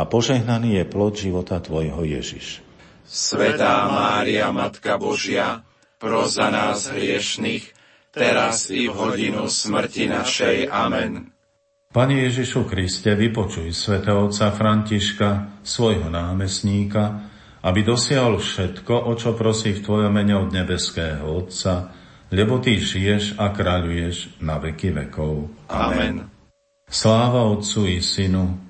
a požehnaný je plod života Tvojho Ježiš. Svetá Mária, Matka Božia, pro za nás hriešných, teraz i v hodinu smrti našej. Amen. Pane Ježišu Kriste, vypočuj svätého otca Františka, svojho námestníka, aby dosiahol všetko, o čo prosí v Tvojom mene od nebeského Otca, lebo Ty žiješ a kráľuješ na veky vekov. Amen. Sláva Otcu i Synu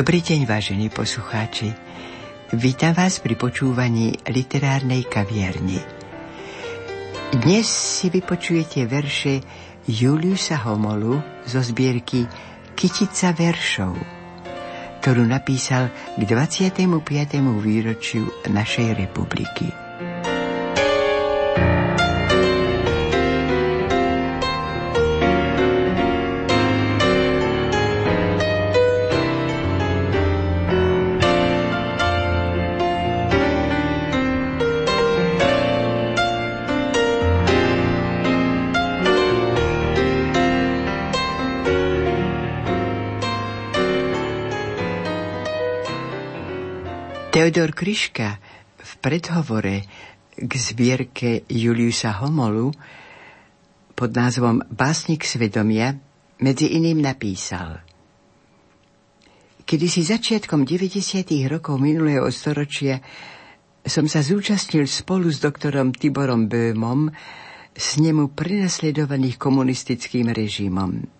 Dobrý deň, vážení poslucháči. Vítam vás pri počúvaní literárnej kaviarni. Dnes si vypočujete verše Juliusa Homolu zo zbierky Kytica veršov, ktorú napísal k 25. výročiu našej republiky. Teodor Kryška v predhovore k zbierke Juliusa Homolu pod názvom Básnik svedomia medzi iným napísal Kedy si začiatkom 90. rokov minulého storočia som sa zúčastnil spolu s doktorom Tiborom Böhmom s nemu prenasledovaných komunistickým režimom.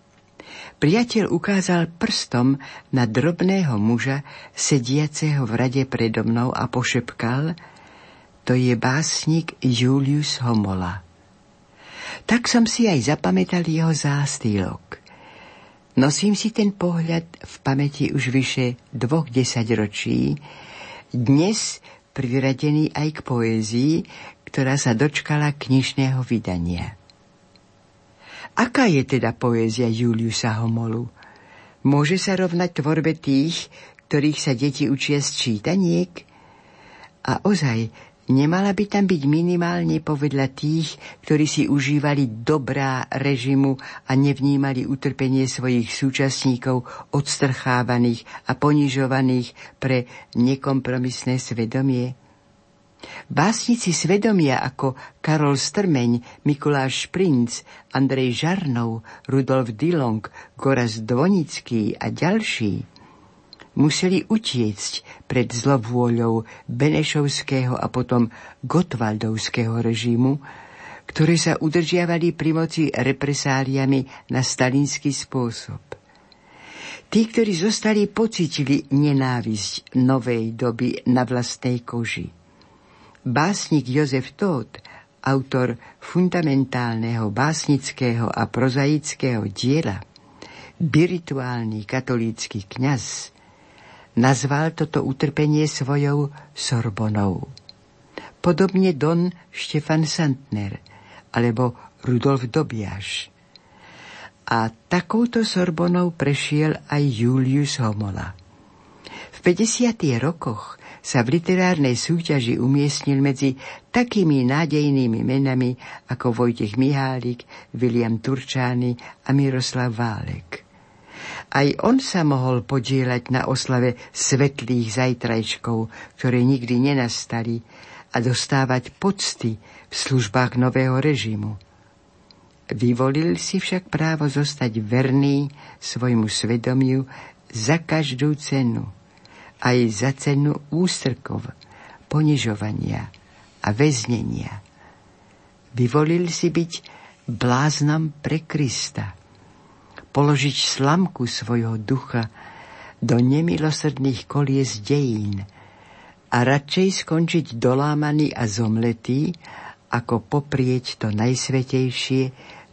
Priateľ ukázal prstom na drobného muža, sediaceho v rade predo mnou a pošepkal, to je básnik Julius Homola. Tak som si aj zapamätal jeho zástýlok. Nosím si ten pohľad v pamäti už vyše dvoch desaťročí, dnes priradený aj k poézii, ktorá sa dočkala knižného vydania. Aká je teda poézia Juliusa Homolu? Môže sa rovnať tvorbe tých, ktorých sa deti učia z čítaniek? A ozaj, nemala by tam byť minimálne povedľa tých, ktorí si užívali dobrá režimu a nevnímali utrpenie svojich súčasníkov odstrchávaných a ponižovaných pre nekompromisné svedomie? Básnici svedomia ako Karol Strmeň, Mikuláš Princ, Andrej Žarnov, Rudolf Dilong, Goraz Dvonický a ďalší museli utiecť pred zlovôľou Benešovského a potom Gotwaldovského režimu, ktoré sa udržiavali pri moci represáliami na stalinský spôsob. Tí, ktorí zostali, pocitili nenávisť novej doby na vlastnej koži. Básnik Jozef Tóth, autor fundamentálneho básnického a prozaického diela, spirituálny katolícky kňaz, nazval toto utrpenie svojou Sorbonou. Podobne Don Štefan Santner alebo Rudolf Dobiaš. A takouto Sorbonou prešiel aj Julius Homola. V 50. rokoch sa v literárnej súťaži umiestnil medzi takými nádejnými menami ako Vojtech Mihálik, William Turčány a Miroslav Válek. Aj on sa mohol podielať na oslave svetlých zajtrajčkov, ktoré nikdy nenastali, a dostávať pocty v službách nového režimu. Vyvolil si však právo zostať verný svojmu svedomiu za každú cenu, aj za cenu ústrkov, ponižovania a väznenia. Vyvolil si byť bláznom pre Krista, položiť slamku svojho ducha do nemilosrdných kolies dejín a radšej skončiť dolámaný a zomletý, ako poprieť to najsvetejšie,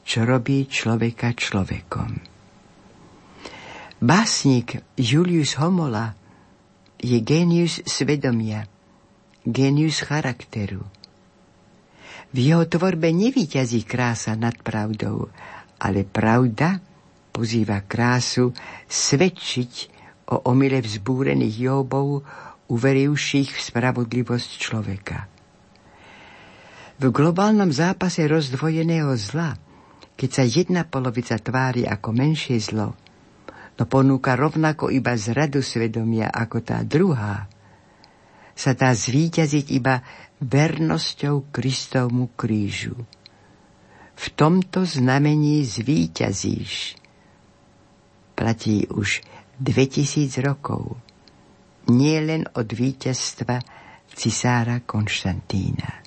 čo robí človeka človekom. Básnik Julius Homola je génius svedomia, génius charakteru. V jeho tvorbe nevyťazí krása nad pravdou, ale pravda pozýva krásu svedčiť o omyle vzbúrených Jóbov, uverivších v spravodlivosť človeka. V globálnom zápase rozdvojeného zla – keď sa jedna polovica tvári ako menšie zlo, no ponúka rovnako iba zradu svedomia ako tá druhá, sa dá zvíťaziť iba vernosťou Kristovmu krížu. V tomto znamení zvíťazíš. Platí už 2000 rokov. Nie len od víťazstva cisára Konštantína.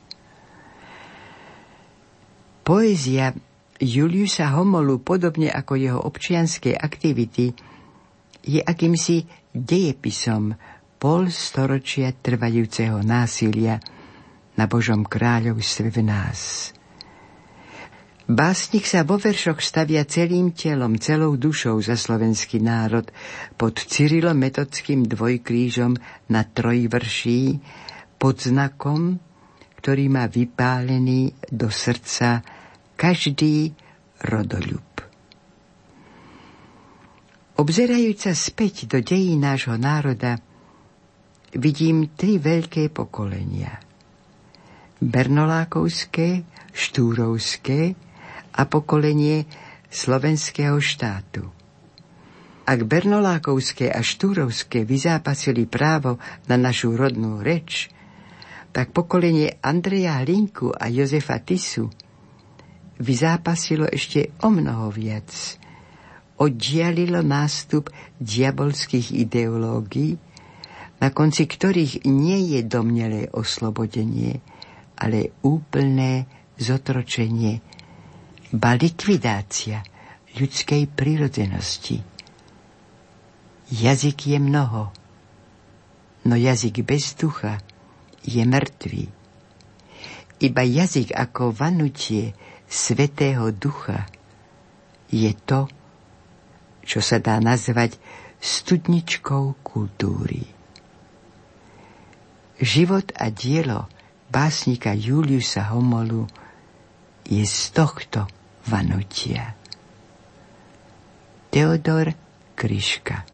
Poézia Juliusa Homolu, podobne ako jeho občianské aktivity, je akýmsi dejepisom pol storočia trvajúceho násilia na Božom kráľovstve v nás. Básnik sa vo veršoch stavia celým telom, celou dušou za slovenský národ pod cyrilometodským dvojkrížom na trojvrší pod znakom, ktorý má vypálený do srdca každý rodoľub. Obzerajúc sa späť do dejí nášho národa, vidím tri veľké pokolenia. Bernolákovské, Štúrovské a pokolenie slovenského štátu. Ak Bernolákovské a Štúrovské vyzápasili právo na našu rodnú reč, tak pokolenie Andreja Hlinku a Jozefa Tisu – vyzápasilo ešte o mnoho viac. Oddialilo nástup diabolských ideológií, na konci ktorých nie je domnelé oslobodenie, ale úplné zotročenie, ba likvidácia ľudskej prirodzenosti. Jazyk je mnoho, no jazyk bez ducha je mŕtvý. Iba jazyk ako vanutie Svetého Ducha je to, čo sa dá nazvať studničkou kultúry. Život a dielo básnika Juliusa Homolu je z tohto vanutia. Teodor Kryška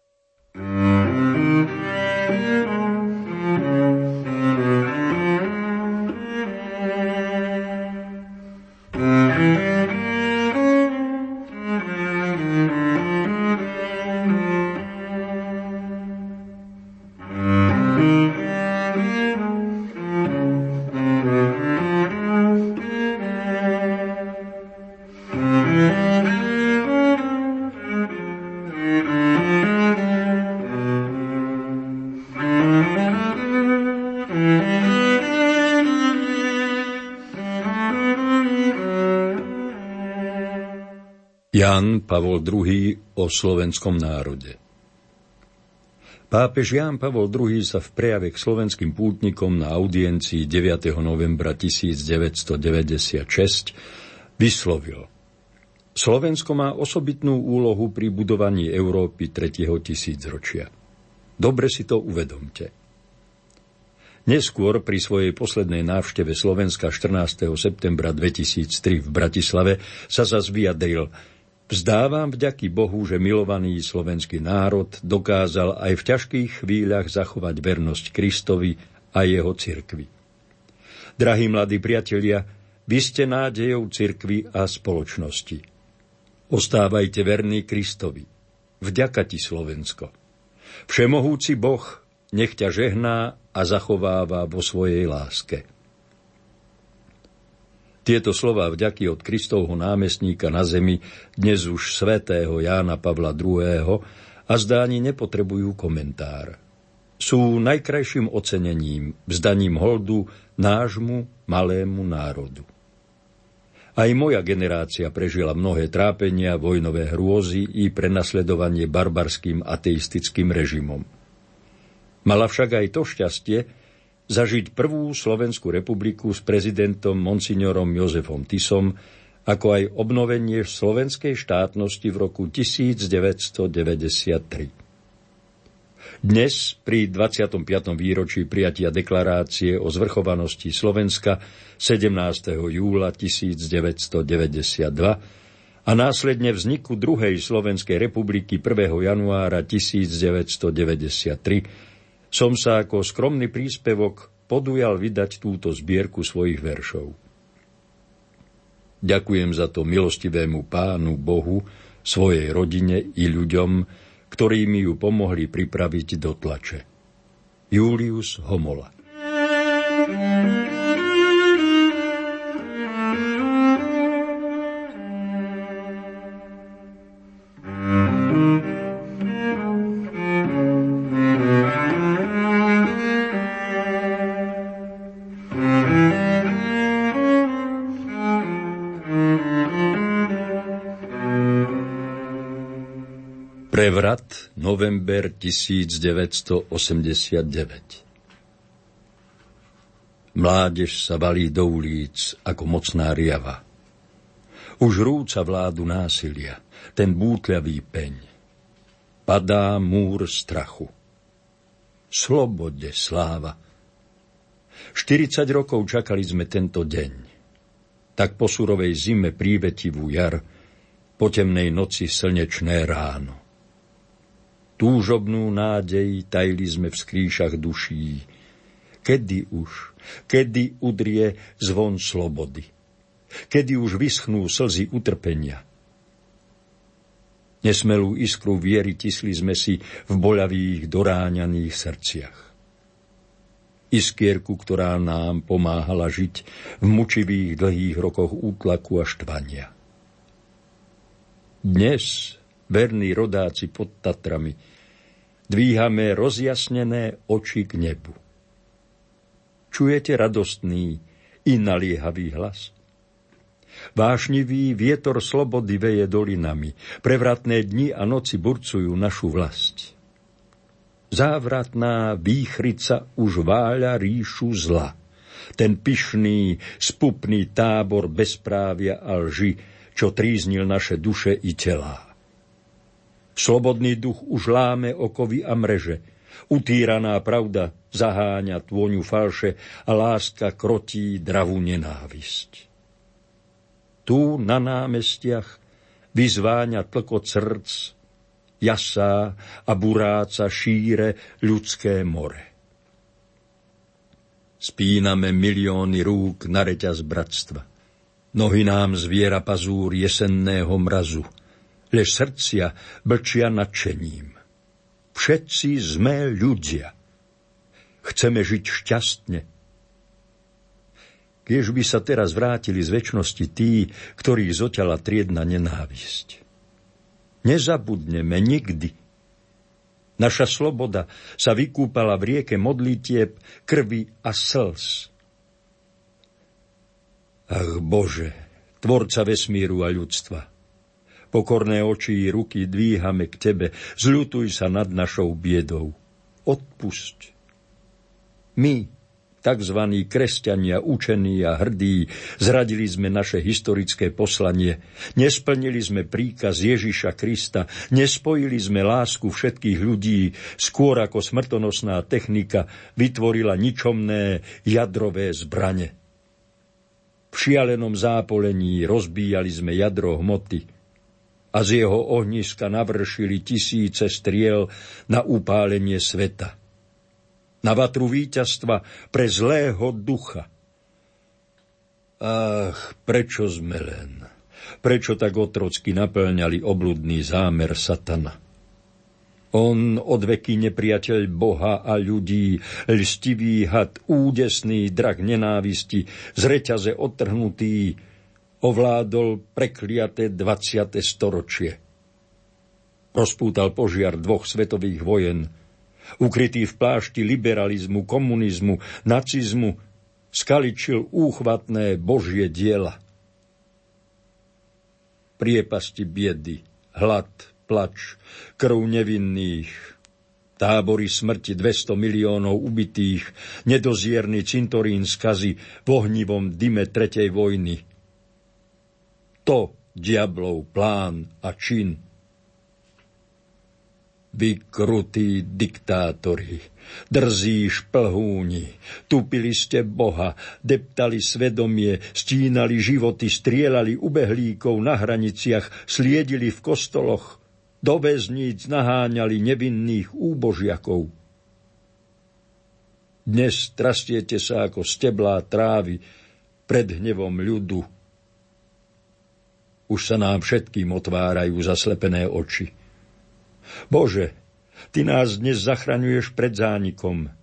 Jan Pavol II o slovenskom národe Pápež Ján Pavol II sa v prejave k slovenským pútnikom na audiencii 9. novembra 1996 vyslovil Slovensko má osobitnú úlohu pri budovaní Európy 3. tisícročia. Dobre si to uvedomte. Neskôr pri svojej poslednej návšteve Slovenska 14. septembra 2003 v Bratislave sa zas vyjadril – Vzdávam vďaky Bohu, že milovaný slovenský národ dokázal aj v ťažkých chvíľach zachovať vernosť Kristovi a jeho cirkvi. Drahí mladí priatelia, vy ste nádejou cirkvi a spoločnosti. Ostávajte verní Kristovi. Vďaka ti, Slovensko. Všemohúci Boh nech ťa žehná a zachováva vo svojej láske. Tieto slová vďaky od Kristovho námestníka na zemi, dnes už svätého Jána Pavla II. a zdáni nepotrebujú komentár. Sú najkrajším ocenením, vzdaním holdu nášmu malému národu. Aj moja generácia prežila mnohé trápenia, vojnové hrôzy i prenasledovanie barbarským ateistickým režimom. Mala však aj to šťastie, zažiť prvú Slovenskú republiku s prezidentom monsignorom Jozefom Tisom, ako aj obnovenie slovenskej štátnosti v roku 1993. Dnes, pri 25. výročí prijatia deklarácie o zvrchovanosti Slovenska 17. júla 1992 a následne vzniku druhej Slovenskej republiky 1. januára 1993 som sa ako skromný príspevok podujal vydať túto zbierku svojich veršov. Ďakujem za to milostivému pánu Bohu, svojej rodine i ľuďom, ktorí mi ju pomohli pripraviť do tlače. Julius Homola november 1989. Mládež sa valí do ulic ako mocná riava. Už rúca vládu násilia, ten bútľavý peň. Padá múr strachu. Slobode sláva. 40 rokov čakali sme tento deň. Tak po surovej zime prívetivú jar, po temnej noci slnečné ráno. Túžobnú nádej tajili sme v skríšach duší. Kedy už, kedy udrie zvon slobody? Kedy už vyschnú slzy utrpenia? Nesmelú iskru viery tisli sme si v boľavých, doráňaných srdciach. Iskierku, ktorá nám pomáhala žiť v mučivých dlhých rokoch útlaku a štvania. Dnes verní rodáci pod Tatrami, dvíhame rozjasnené oči k nebu. Čujete radostný i naliehavý hlas? Vášnivý vietor slobody veje dolinami, prevratné dni a noci burcujú našu vlast. Závratná výchrica už váľa ríšu zla. Ten pyšný, spupný tábor bezprávia a lži, čo tríznil naše duše i telá. Slobodný duch už láme okovy a mreže. Utíraná pravda zaháňa tvoňu falše a láska krotí dravú nenávisť. Tu na námestiach vyzváňa tlko srdc, jasá a buráca šíre ľudské more. Spíname milióny rúk na reťaz bratstva. Nohy nám zviera pazúr jesenného mrazu – lež srdcia blčia nadšením. Všetci sme ľudia. Chceme žiť šťastne. Kiež by sa teraz vrátili z väčšnosti tí, ktorí zoťala triedna nenávisť. Nezabudneme nikdy. Naša sloboda sa vykúpala v rieke modlitieb, krvi a slz. Ach Bože, tvorca vesmíru a ľudstva, Pokorné oči i ruky dvíhame k Tebe. Zľutuj sa nad našou biedou. Odpusť. My, tzv. kresťania, učení a hrdí, zradili sme naše historické poslanie, nesplnili sme príkaz Ježiša Krista, nespojili sme lásku všetkých ľudí, skôr ako smrtonosná technika vytvorila ničomné jadrové zbrane. V šialenom zápolení rozbíjali sme jadro hmoty – a z jeho ohniska navršili tisíce striel na upálenie sveta. Na vatru víťazstva pre zlého ducha. Ach, prečo sme len? Prečo tak otrocky naplňali obludný zámer satana? On odveky nepriateľ Boha a ľudí, lstivý had, údesný drak nenávisti, z reťaze odtrhnutý, ovládol prekliaté 20. storočie. Rozpútal požiar dvoch svetových vojen, ukrytý v plášti liberalizmu, komunizmu, nacizmu, skaličil úchvatné božie diela. Priepasti biedy, hlad, plač, krv nevinných, tábory smrti 200 miliónov ubitých, nedozierny cintorín skazy v ohnivom dyme tretej vojny. To diablov plán a čin. Vy krutí diktátori, drzí šplhúni, tupili ste Boha, deptali svedomie, stínali životy, strielali ubehlíkov na hraniciach, sliedili v kostoloch, do väzníc naháňali nevinných úbožiakov. Dnes trastiete sa ako steblá trávy pred hnevom ľudu. Už sa nám všetkým otvárajú zaslepené oči. Bože, Ty nás dnes zachraňuješ pred zánikom.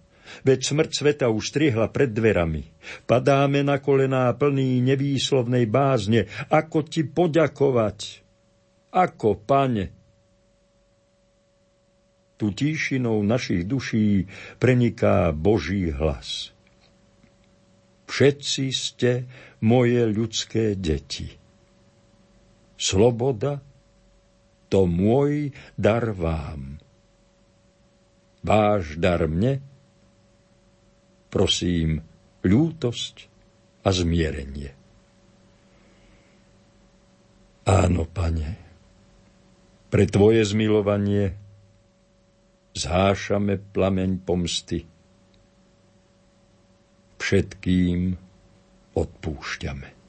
Veď smrť sveta už strihla pred dverami. Padáme na kolená plný nevýslovnej bázne. Ako Ti poďakovať? Ako, Pane? tu tíšinou našich duší preniká Boží hlas. Všetci ste moje ľudské deti. Sloboda, to môj dar vám. Váš dar mne, prosím, ľútosť a zmierenie. Áno, pane, pre tvoje zmilovanie zhášame plameň pomsty. Všetkým odpúšťame.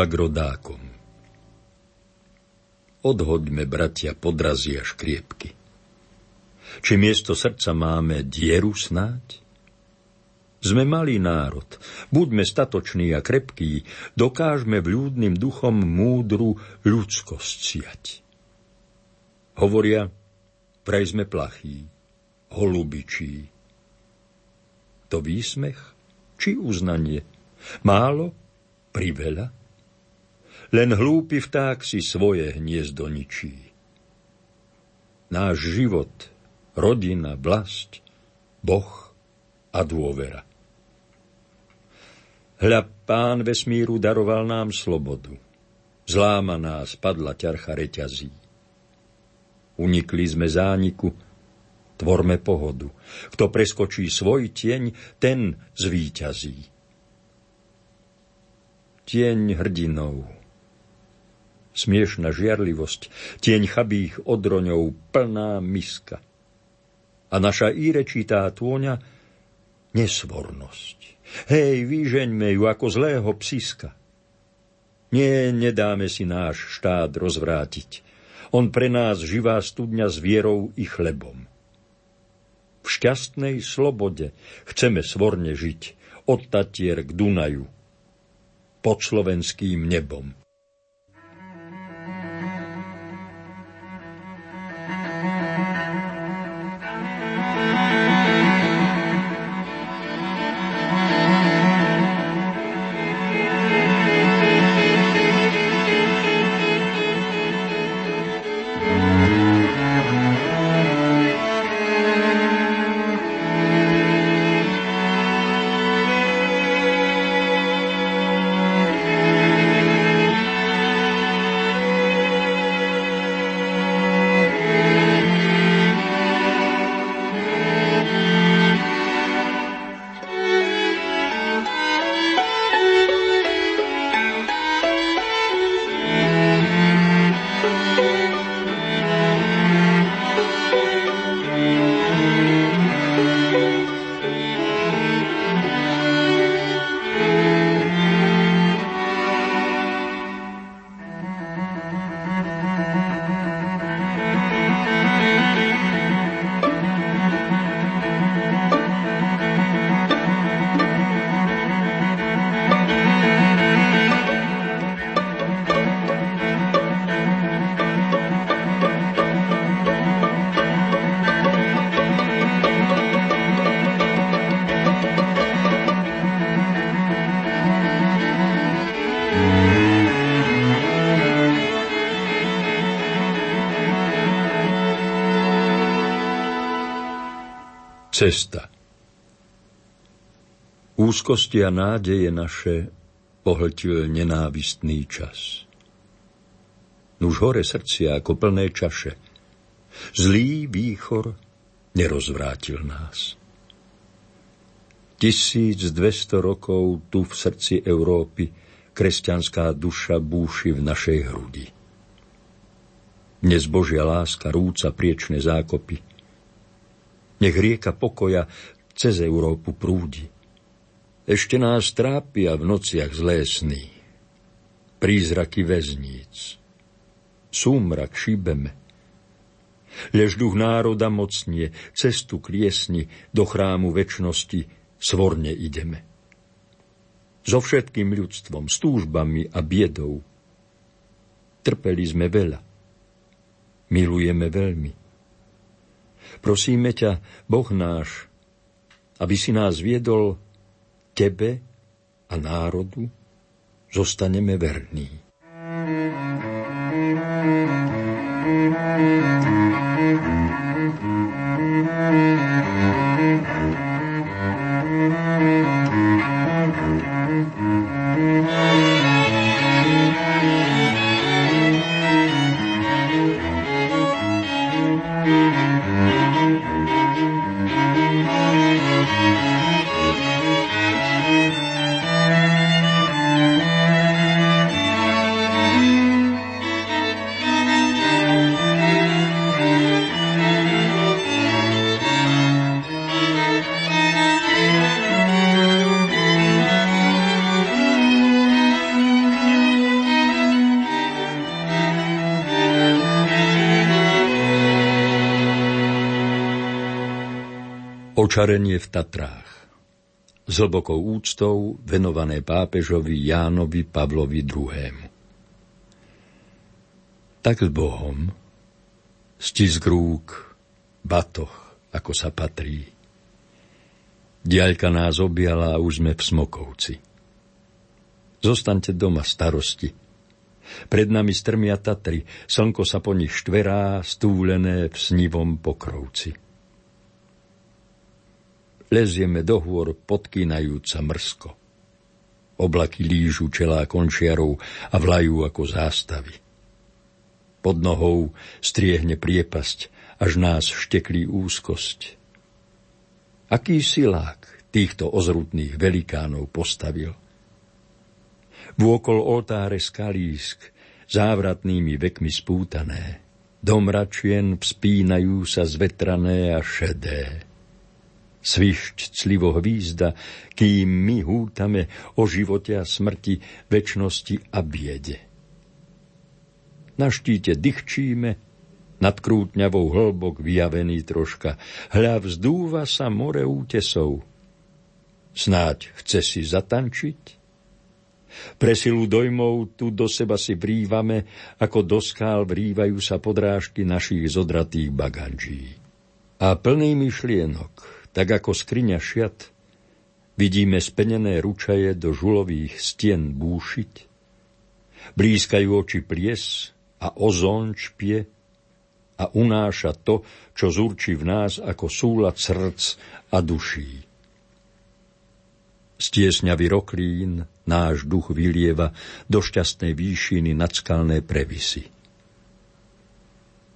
Prozba k rodákom. Odhoďme, bratia, podrazy a škriepky. Či miesto srdca máme dieru snáď? Sme malý národ, buďme statoční a krepkí, dokážme vľúdnym duchom múdru ľudskosť siať. Hovoria, prej sme plachí, holubičí. To výsmech či uznanie? Málo? Priveľa? Len hlúpy vták si svoje hniezdo ničí. Náš život, rodina, vlast, Boh a dôvera. Hľa pán vesmíru daroval nám slobodu. Zlámaná spadla ťarcha reťazí. Unikli sme zániku, tvorme pohodu. Kto preskočí svoj tieň, ten zvíťazí. Tieň hrdinov, smiešna žiarlivosť, tieň chabých odroňov, plná miska. A naša írečitá tôňa nesvornosť. Hej, vyžeňme ju ako zlého psiska. Nie, nedáme si náš štát rozvrátiť. On pre nás živá studňa s vierou i chlebom. V šťastnej slobode chceme svorne žiť, od Tatier k Dunaju, pod slovenským nebom. Cesta Úzkosti a nádeje naše pohltil nenávistný čas. Nuž hore srdcia ako plné čaše. Zlý výchor nerozvrátil nás. 1200 rokov tu v srdci Európy kresťanská duša búši v našej hrudi. Dnes Božia láska rúca priečne zákopy, nech rieka pokoja cez Európu prúdi. Ešte nás trápia v nociach zlé sny. Prízraky väzníc. Súmrak šíbeme. Lež duch národa mocnie, cestu kliesni, do chrámu väčnosti svorne ideme. So všetkým ľudstvom, s túžbami a biedou. Trpeli sme veľa. Milujeme veľmi. Prosíme ťa, Boh náš, aby si nás viedol Tebe a národu, zostaneme verní. Očarenie v Tatrách s hlbokou úctou venované pápežovi Jánovi Pavlovi II. Tak s Bohom, stisk rúk, batoch, ako sa patrí. Diaľka nás objala a už sme v Smokovci. Zostaňte doma starosti. Pred nami strmia Tatry, slnko sa po nich štverá, stúlené v snivom pokrovci. Lezieme do hôr, podkýnajúca mrsko. Oblaky lížu čelá končiarov a vlajú ako zástavy. Pod nohou striehne priepasť, až nás šteklí úzkosť. Aký silák týchto ozrutných velikánov postavil? Vôkol oltáre skalísk, závratnými vekmi spútané. Dom račien vzpínajú sa zvetrané a šedé. Svišť clivo hvízda, kým my hútame o živote a smrti, večnosti a biede. Na štíte dychčíme, nad krútňavou hlbok vyjavený troška. Hľa vzdúva sa more útesov. Snáď chce si zatančiť? Pre silu dojmov tu do seba si vrývame, ako do skál vrývajú sa podrážky našich zodratých baganží. A plný myšlienok, tak ako skriňa šiat, vidíme spenené ručaje do žulových stien búšiť. Blízkajú oči plies a ozón čpie a unáša to, čo zurčí v nás ako súlad srdc a duší. Stiesňavý roklín náš duch vylieva do šťastnej výšiny nad skalné previsy.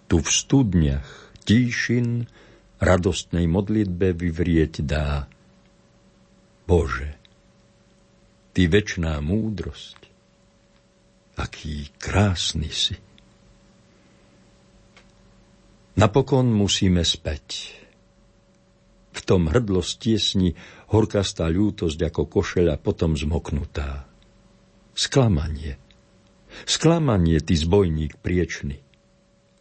Tu v studniach tíšin radostnej modlitbe vyvrieť dá. Bože, Ty večná múdrosť, aký krásny si. Napokon musíme späť. V tom hrdlo stiesni horkastá ľútosť ako košeľa potom zmoknutá. Sklamanie. Sklamanie, ty zbojník priečný.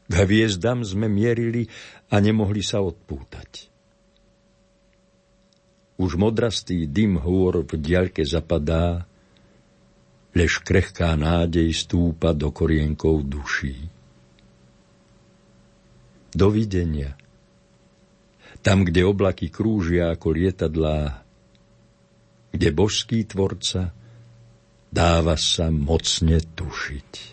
K hviezdam sme mierili a nemohli sa odpútať. Už modrastý dym hôr v diaľke zapadá, lež krehká nádej stúpa do korienkov duší. Dovidenia. Tam, kde oblaky krúžia ako lietadlá, kde božský tvorca dáva sa mocne tušiť.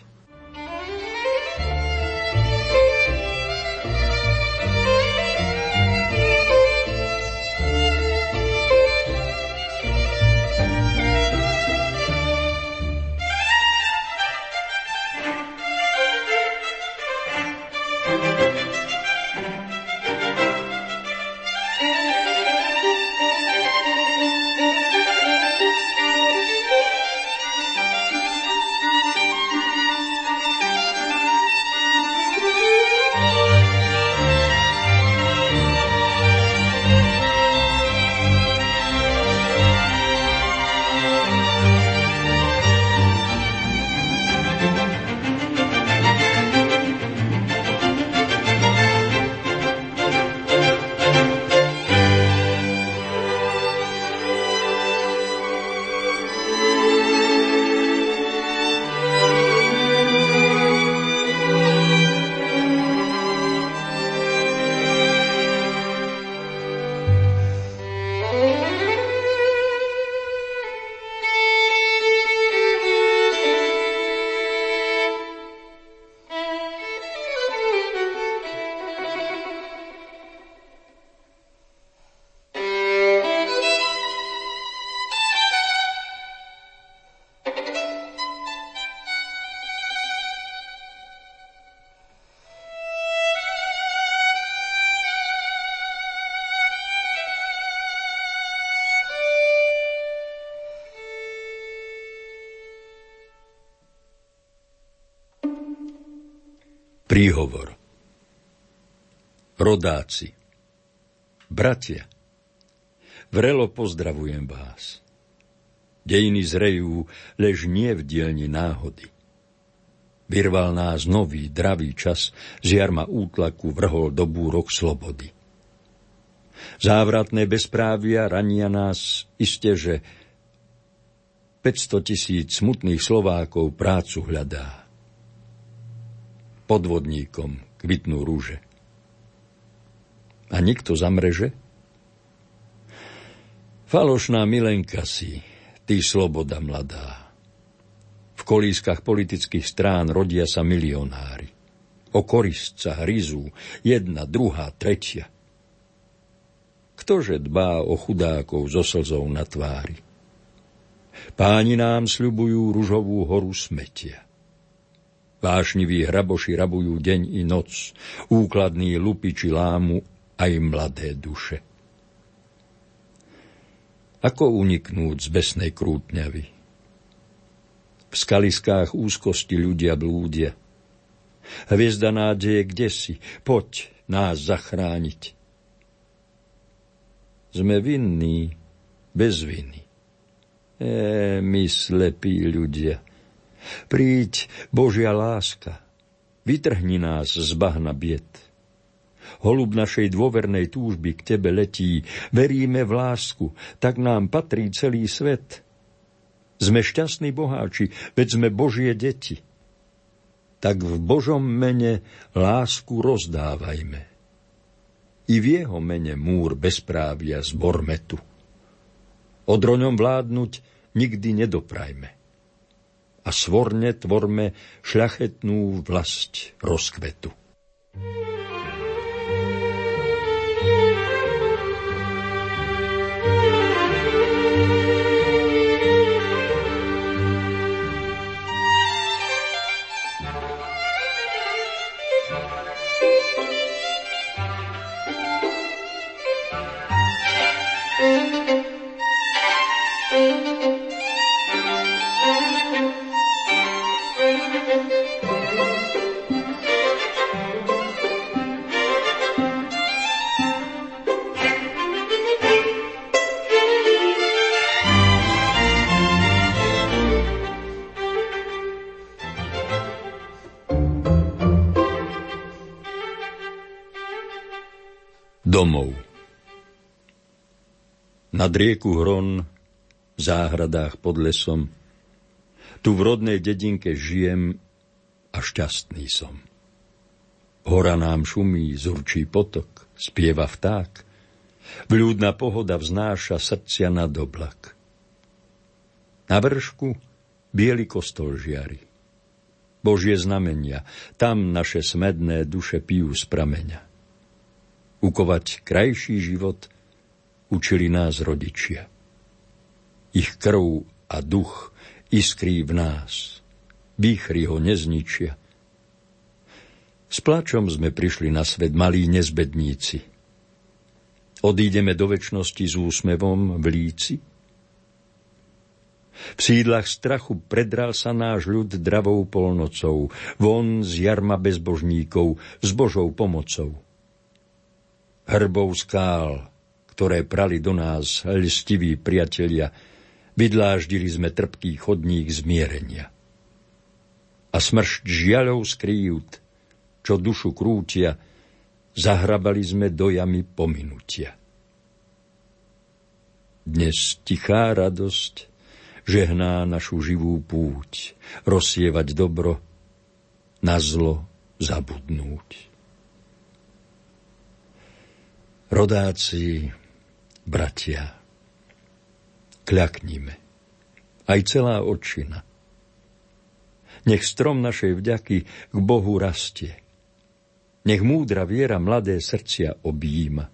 Príhovor Rodáci Bratia Vrelo pozdravujem vás. Dejiny zrejú, lež nie v dielni náhody. Vyrval nás nový, dravý čas, z jarma útlaku vrhol do búrok slobody. Závratné bezprávia rania nás, iste, že 500 tisíc smutných Slovákov prácu hľadá podvodníkom kvitnú rúže. A nikto zamreže? Falošná milenka si, ty sloboda mladá. V kolískach politických strán rodia sa milionári. O korist sa hryzú jedna, druhá, tretia. Ktože dbá o chudákov so slzou na tvári? Páni nám sľubujú ružovú horu smetia. Vášniví hraboši rabujú deň i noc, úkladní lupiči lámu aj mladé duše. Ako uniknúť z besnej krútňavy? V skaliskách úzkosti ľudia blúdia. Hviezda nádeje, kde si? Poď nás zachrániť. Sme vinní, bez viny. E, my slepí ľudia. Príď, Božia láska, vytrhni nás z bahna bied holub našej dôvernej túžby k Tebe letí. Veríme v lásku, tak nám patrí celý svet. Sme šťastní boháči, veď sme Božie deti. Tak v Božom mene lásku rozdávajme. I v jeho mene múr bezprávia zborme tu. Odroňom vládnuť nikdy nedoprajme. A svorne tvorme šľachetnú vlast rozkvetu. thank you domov. Nad rieku Hron, v záhradách pod lesom, tu v rodnej dedinke žijem a šťastný som. Hora nám šumí, zurčí potok, spieva vták, vľúdna pohoda vznáša srdcia nad oblak. Na vršku biely kostol žiari. Božie znamenia, tam naše smedné duše pijú z prameňa ukovať krajší život, učili nás rodičia. Ich krv a duch iskrí v nás, výchry ho nezničia. S plačom sme prišli na svet malí nezbedníci. Odídeme do väčšnosti s úsmevom v líci? V sídlach strachu predral sa náš ľud dravou polnocou, von z jarma bezbožníkov, s Božou pomocou hrbov skál, ktoré prali do nás lstiví priatelia, vydláždili sme trpký chodník zmierenia. A smršť žiaľov skrýjut, čo dušu krútia, zahrabali sme dojami pominutia. Dnes tichá radosť žehná našu živú púť, rozsievať dobro, na zlo zabudnúť. Rodáci, bratia, kľaknime, aj celá očina. Nech strom našej vďaky k Bohu rastie. Nech múdra viera mladé srdcia objíma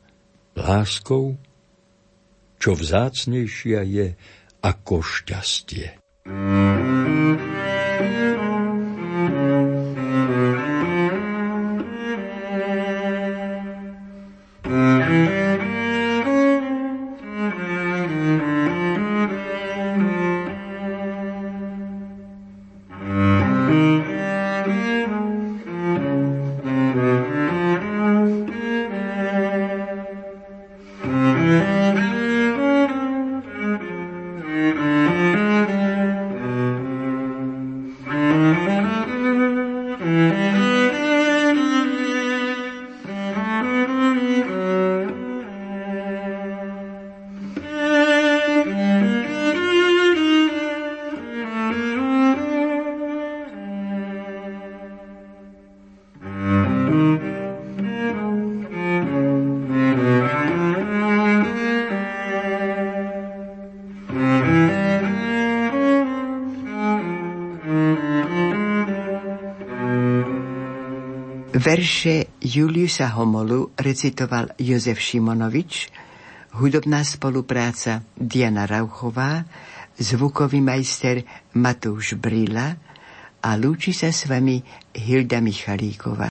láskou, čo vzácnejšia je ako šťastie. Mm-hmm. Verše Juliusa Homolu recitoval Jozef Šimonovič, hudobná spolupráca Diana Rauchová, zvukový majster Matúš Brila a lúči sa s vami Hilda Michalíková.